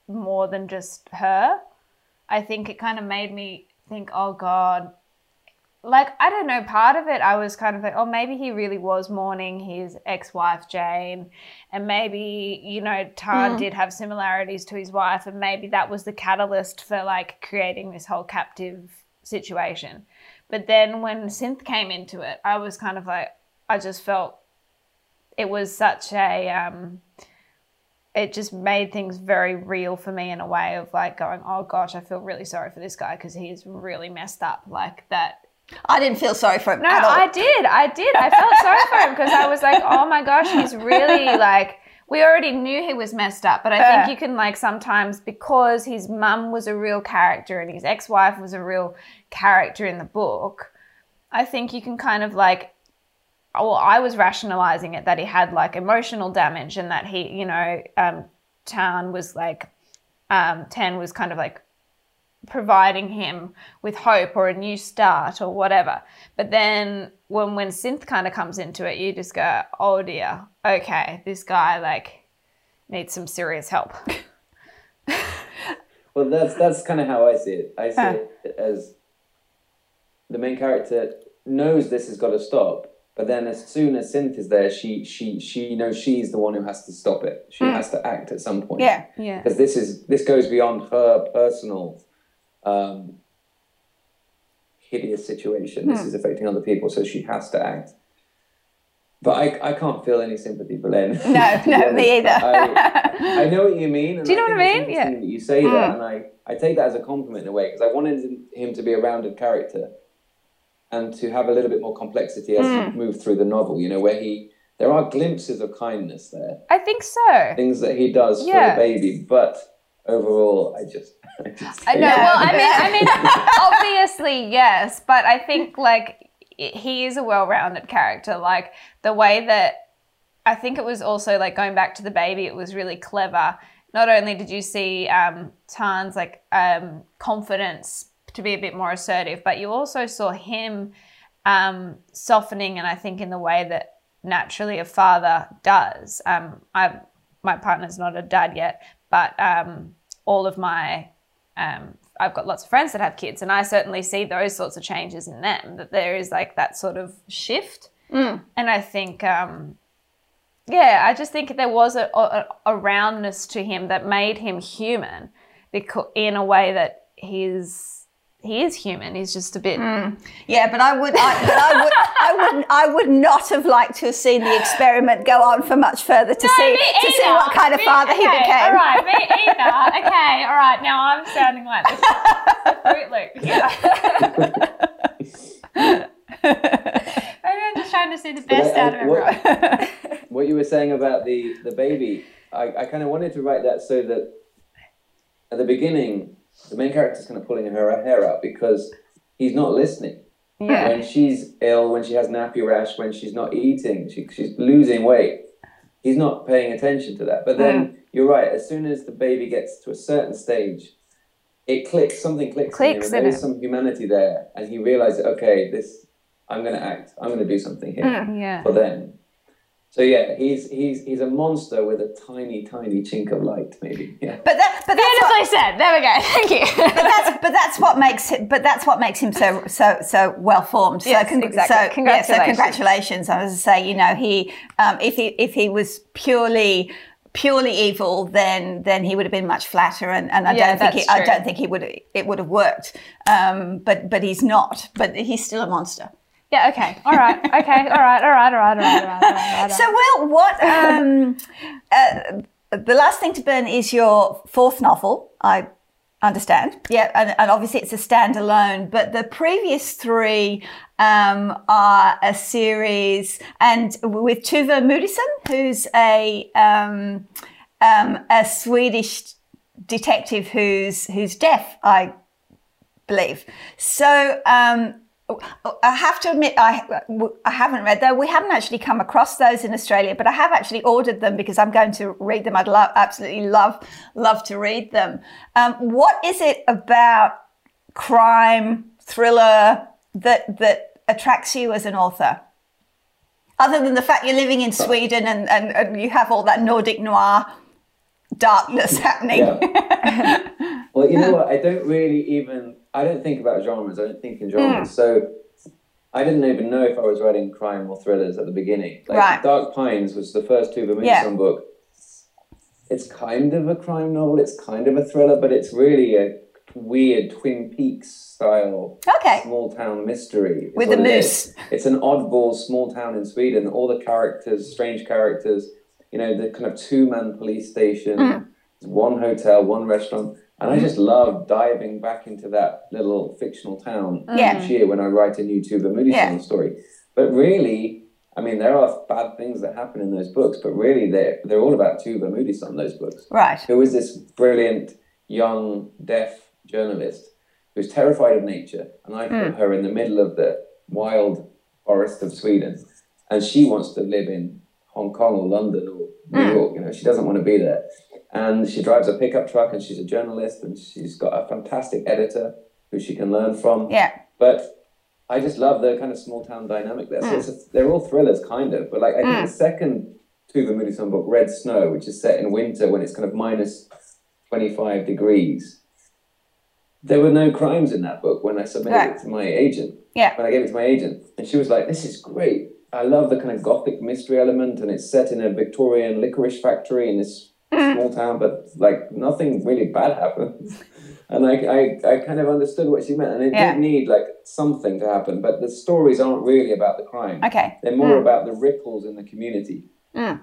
more than just her. I think it kind of made me think, oh God. Like I don't know. Part of it, I was kind of like, oh, maybe he really was mourning his ex-wife Jane, and maybe you know Tan Hmm. did have similarities to his wife, and maybe that was the catalyst for like creating this whole captive situation. But then when synth came into it, I was kind of like, I just felt it was such a, um, it just made things very real for me in a way of like going, oh gosh, I feel really sorry for this guy because he's really messed up. Like that, I didn't feel sorry for him. No. I did. I did. I felt sorry for him because I was like, oh my gosh, he's really like. We already knew he was messed up, but I Yeah. think you can like sometimes because his mum was a real character and his ex-wife was a real character in the book. I think you can kind of like. Well, I was rationalizing it that he had like emotional damage and that he, you know, um, Tan was like, um, Tan was kind of like providing him with hope or a new start or whatever. But then when when synth kind of comes into it, you just go, "Oh dear, okay, this guy like needs some serious help." Well, that's that's kind of how I see it. I see Huh. it as the main character knows this has got to stop, but then as soon as Synth is there, she she she knows she's the one who has to stop it. She hmm. has to act at some point. Yeah. Yeah. because this is this goes beyond her personal um, hideous situation. This is affecting other people, so she has to act. But I, I can't feel any sympathy for Len. No, no, me either. I, I know what you mean. and Do you know I what I mean? Yeah. That you say that, and I, I take that as a compliment in a way because I wanted him to be a rounded character and to have a little bit more complexity as Hmm. he moved through the novel. You know, where he there are glimpses of kindness there, I think so. things that he does Yeah. for the baby, but overall, I just, I just I know. Well. I mean, I mean, obviously, yes, but I think like he is a well-rounded character. Like the way that I think it was also like going back to the baby, it was really clever. Not only did you see um, Tan's like um, confidence to be a bit more assertive, but you also saw him um, softening, and I think in the way that naturally a father does. Um, I my partner's not a dad yet, but um, all of my um, I've got lots of friends that have kids, and I certainly see those sorts of changes in them. That there is like that sort of shift, and I think, um, yeah, I just think there was a, a, a roundness to him that made him human, because in a way that he's he is human. He's just a bit. Hmm. Yeah, but I would, I, but I would, I would, I would not have liked to have seen the experiment go on for much further to see to see what kind of Me- father he became. All right, me either. Okay, all right. Now I'm sounding like this Fruit Loop. Yeah. Maybe I'm just trying to see the best I- out of what- what you were saying about the the baby, I, I kind of wanted to write that so that at the beginning, the main character's kind of pulling her hair out because he's not listening. Yeah. When she's ill, when she has nappy rash, when she's not eating, she, she's losing weight. He's not paying attention to that. But then you're right. As soon as the baby gets to a certain stage, it clicks. Something clicks. Clicks in him, in there is some humanity there, and he realizes, okay, this. I'm going to act. I'm going to do something here mm, Yeah. for them. So yeah, he's he's he's a monster with a tiny, tiny chink of light, maybe. Yeah. But that, but that's what, Beautifully said. There we go. Thank you. but that's but that's what makes it. But that's what makes him so so so well formed. So, con- exactly. so yeah, so Congratulations. congratulations. I was to say, you know, he um, if he if he was purely purely evil, then then he would have been much flatter, and, and I Yeah, don't think he, I don't think he would it would have worked. Um, but but he's not. But he's still a monster. Yeah. Okay. All right. Okay. All right. All right. All right. All right. All right. All right. All right. So, Will, what? Um, uh, the last thing to burn is your fourth novel. I understand. Yeah, and, and obviously it's a standalone. But the previous three um, are a series, and with Tuva Moodyson, who's a um, um, a Swedish detective who's who's deaf. I believe. So um, I have to admit, I, I haven't read though. We haven't actually come across those in Australia, but I have actually ordered them because I'm going to read them. I'd love, absolutely love, love to read them. Um, what is it about crime thriller that that attracts you as an author? Other than the fact you're living in Sweden and, and, and you have all that Nordic noir darkness happening. Yeah. well, you know what? I don't really even. I don't think about genres. I don't think in genres. So I didn't even know if I was writing crime or thrillers at the beginning. Like Right. Dark Pines was the first Tuva Moodyson Yeah. book. It's kind of a crime novel. It's kind of a thriller, but it's really a weird Twin Peaks style Okay. small town mystery. With the moose. It's an oddball small town in Sweden. All the characters, strange characters. You know, the kind of two man police station. Mm. one hotel, one restaurant, and I just love diving back into that little fictional town Yeah. each year when I write a new Tuva Moody Yeah. song story. But really, I mean, there are bad things that happen in those books, but really, they're they're all about Tuva Moodyson. Those books Right. who is this brilliant young deaf journalist who's terrified of nature, and I put hmm. her in the middle of the wild forest of Sweden, and she wants to live in Hong Kong or London or New hmm. York. You know, she doesn't want to be there, and she drives a pickup truck, and she's a journalist, and she's got a fantastic editor who she can learn from. Yeah. But I just love the kind of small town dynamic there. So it's mm. a, they're all thrillers, kind of. But like I think mm. the second Tuva Moodyson book, Red Snow, which is set in winter when it's kind of minus twenty five degrees. There were no crimes in that book when I submitted Right. it to my agent. Yeah. When I gave it to my agent, and she was like, "This is great. I love the kind of gothic mystery element, and it's set in a Victorian licorice factory in this small town, but like nothing really bad happens." And I, I, I kind of understood what she meant, and it Yeah. did need like something to happen, but the stories aren't really about the crime. Okay. They're more about the ripples in the community. Mm.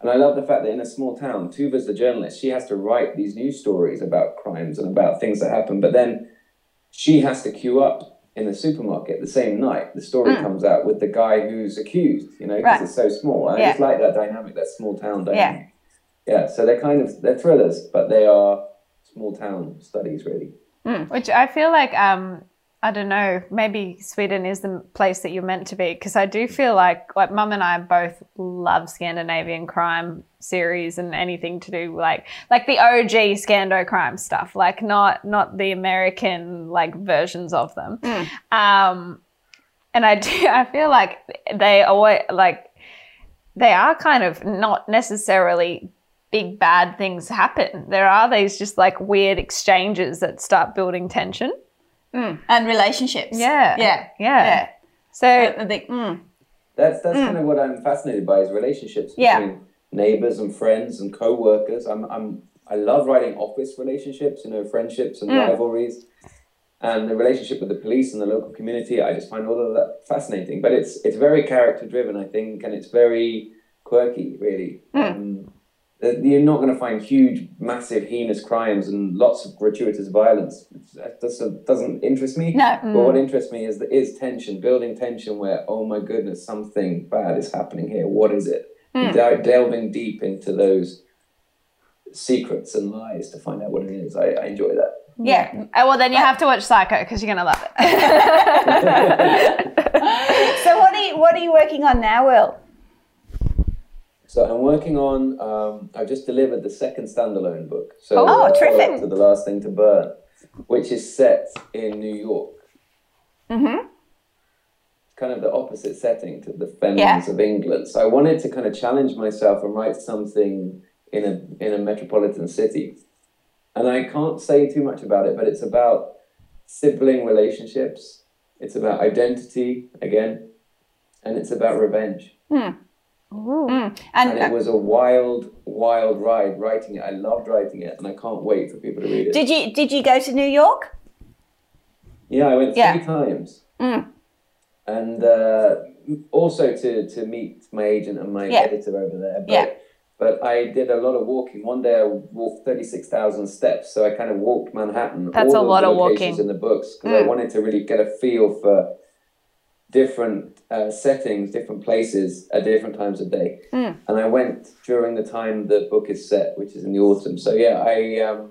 And I love the fact that in a small town, Tuva's the journalist. She has to write these news stories about crimes and about things that happen, but then she has to queue up in the supermarket the same night. The story comes out with the guy who's accused, you know, because Mm. Right. it's so small. I Yeah. just like that dynamic, that small town dynamic. Yeah. So they're kind of they're thrillers, but they are small town studies, really. Which I feel like, um, I don't know, maybe Sweden is the place that you're meant to be because I do feel like, like Mum and I both love Scandinavian crime series and anything to do like like the OG Scando crime stuff, like not not the American like versions of them. Um, and I do, I feel like they always like they are kind of not necessarily big bad things happen. There are these just like weird exchanges that start building tension. And relationships. Yeah. Yeah. Yeah. Yeah. So I think, mm, That's that's kind of what I'm fascinated by is relationships Yeah. between neighbors and friends and co-workers. I'm I'm I love writing office relationships, you know, friendships and rivalries. And the relationship with the police and the local community, I just find all of that fascinating. But it's it's very character driven, I think, and it's very quirky, really. Um, that you're not going to find huge, massive, heinous crimes and lots of gratuitous violence. That doesn't, interest me. No. But what interests me is the, is tension, building tension where, oh my goodness, something bad is happening here. What is it? Hmm. Del- delving deep into those secrets and lies to find out what it is. I, I enjoy that. yeah. oh, well, then you have to watch Psycho because you're gonna love it. So what are you what are you working on now, Will? So I'm working on. Um, I've just delivered the second standalone book. So Oh, the terrific. To the last thing to burn, which is set in New York. Mm-hmm. Kind of the opposite setting to the Fens Yeah. of England. So I wanted to kind of challenge myself and write something in a in a metropolitan city. And I can't say too much about it, but it's about sibling relationships. It's about identity again, and it's about revenge. And, And uh, it was a wild, wild ride writing it. I loved writing it, and I can't wait for people to read it. did you did you go to New York? yeah, I went three Yeah. times, Mm. and uh, also to to meet my agent and my Yeah. editor over there. But, Yeah. But I did a lot of walking. One day I walked thirty six thousand steps, so I kind of walked Manhattan. That's all a lot of walking. in the books because I Mm. wanted to really get a feel for different uh, settings, different places at different times of day. Mm. And I went during the time the book is set, which is in the autumn. So yeah, I um,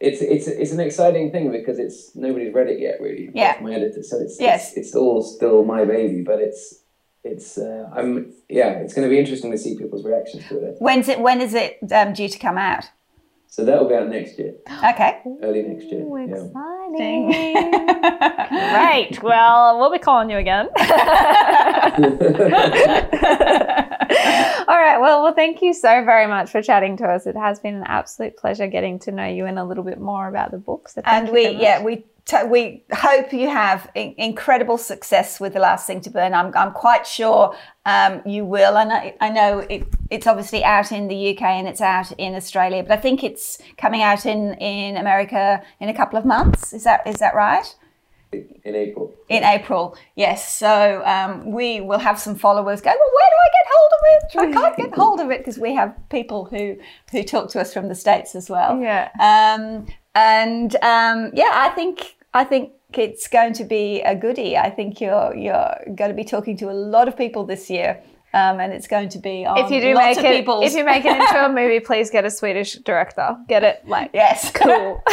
it's it's it's an exciting thing because it's nobody's read it yet really. Yeah. my editor. So it's Yes. it's, it's all still my baby, but it's it's uh, I'm yeah, it's going to be interesting to see people's reactions to it. When's it when is it um, due to come out? So that will be out next year, Okay. early next year. Ooh, yeah. Exciting. Great. Well, we'll be calling you again. All right. Well, well, thank you so very much for chatting to us. It has been an absolute pleasure getting to know you and a little bit more about the books. So and we yeah we t- we hope you have in- incredible success with the last thing to burn i'm, I'm quite sure um, you will and I, I know it, it's obviously out in the uk and it's out in australia but i think it's coming out in in america in a couple of months is that is that right in April. in April, yes. So um, we will have some followers go, well, where do I get hold of it? I can't get hold of it because we have people who who talk to us from the states as well. Yeah. Um, and um, yeah, I think I think it's going to be a goodie. I think you're you're going to be talking to a lot of people this year. Um, and it's going to be on if you do lots make of it, people's- if you make it into a movie, please get a Swedish director. Get it like yes, cool.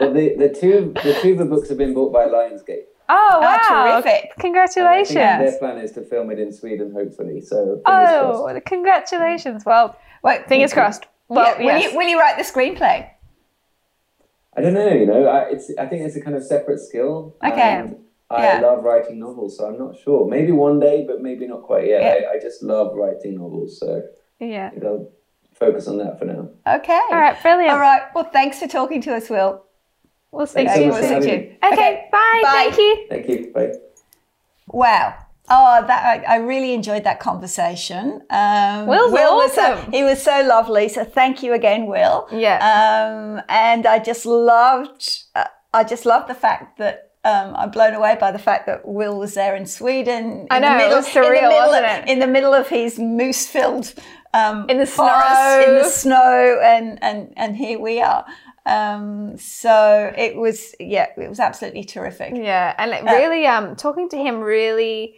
Well, the, the two the two of the books have been bought by Lionsgate. Oh wow! terrific. And I think Congratulations! Their plan is to film it in Sweden, hopefully. So fingers crossed. Oh, congratulations! Well, Wait, fingers crossed. Well, yeah, will, yes. you, will you write the screenplay? I don't know. You know, I, it's I think it's a kind of separate skill. Okay. And I Yeah. love writing novels, so I'm not sure. Maybe one day, but maybe not quite yet. Yeah. I, I just love writing novels, so yeah. I'll focus on that for now. Okay. All right, brilliant. All right. Well, thanks for talking to us, Will. We'll speak Thanks to so you much for soon. you. Okay, Okay, bye. bye. Thank you. Thank you. Bye. Wow. Oh, that I, I really enjoyed that conversation. Um, Will's Will was so- awesome. he was so lovely. So thank you again, Will. Yeah. Um, and I just loved. Uh, I just loved the fact that. Um, I'm blown away by the fact that Will was there in Sweden. I in know, the it middle, was in the surreal, middle wasn't of, it? In the middle of his moose-filled um, In the forest, snow. in the snow, and and and here we are. Um, so it was, yeah, it was absolutely terrific. Yeah, and it really, um, talking to him really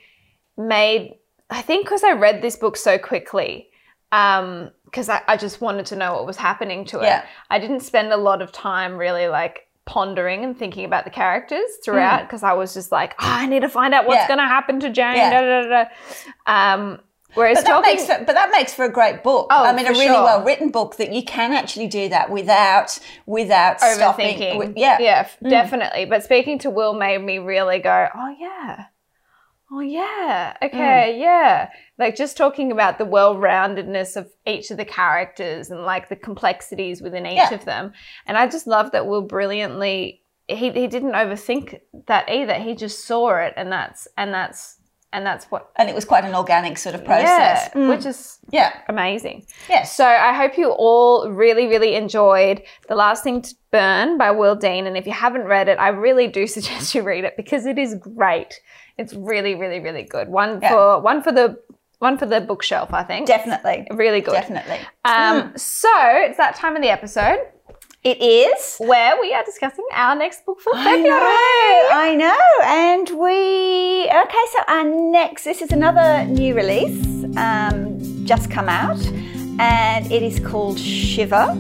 made. I think because I read this book so quickly, um, because I, I just wanted to know what was happening to it. Yeah. I didn't spend a lot of time really like pondering and thinking about the characters throughout because I was just like, oh, I need to find out what's Hmm. Yeah. going to happen to Jane. Yeah. Da, da, da. Um, whereas But that, makes for, but that makes for a great book. Oh, I mean, a really sure. well written book that you can actually do that without without overthinking. wi- yeah, yeah, f- definitely. But speaking to Will made me really go, oh yeah, oh yeah, Mm. okay, yeah. Like just talking about the well-roundedness of each of the characters and like the complexities within each Yeah. of them. And I just love that Will brilliantly. He, he didn't overthink that either. He just saw it, and that's and that's and that's what and it was quite an organic sort of process. yeah, which is Yeah, amazing. yes. So I hope you all really, really enjoyed The Last Thing to Burn by Will Dean. And if you haven't read it, I really do suggest you read it because it is great. It's really, really, really good. One Yeah. for one for the one for the bookshelf, I think. definitely, Really good. definitely. Um, So it's that time of the episode It is. where we are discussing our next book for I know, I know. And we, okay, so our next, this is another new release, um, just come out, and it is called Shiver,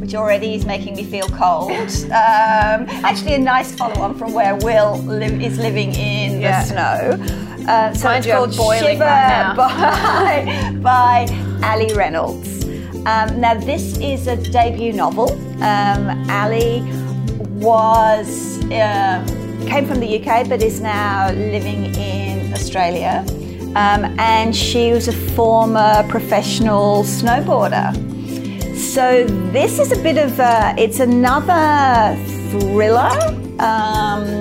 which already is making me feel cold. Um, actually, a nice follow on from where Will li- is living in Yeah. the snow. Uh, so Mind it's called boiling Shiver right now. by, by Allie Reynolds. Um, now, this is a debut novel. Um, Allie was um, came from the UK, but is now living in Australia. Um, and she was a former professional snowboarder. So this is a bit of a, it's another thriller. Um,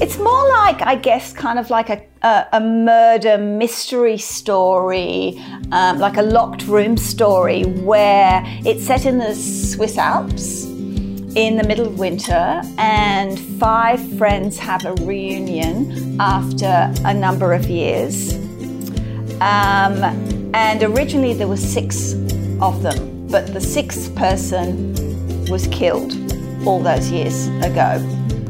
it's more like, I guess, kind of like a, a, a murder mystery story, um, like a locked room story, where it's set in the Swiss Alps in the middle of winter, and five friends have a reunion after a number of years. Um, and originally there were six of them, but the sixth person was killed all those years ago.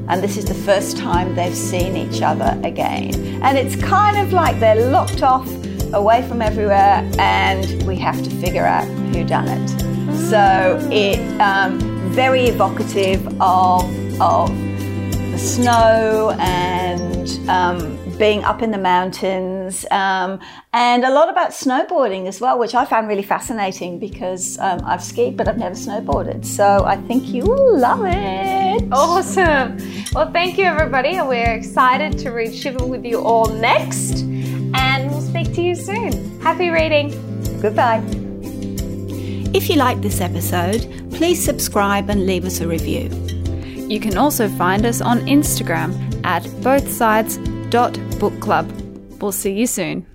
And this is the first time they've seen each other again. And it's kind of like they're locked off away from everywhere, and we have to figure out who done it. So it um, very evocative of of the snow and um, being up in the mountains, um, and a lot about snowboarding as well, which I found really fascinating because um, I've skied but I've never snowboarded. So I think you will love it. Awesome. Well, thank you, everybody. And we're excited to read Shiver with you all next. And we'll speak to you soon. Happy reading. Goodbye. If you like this episode, please subscribe and leave us a review. You can also find us on Instagram at bothsides.bookclub. We'll see you soon.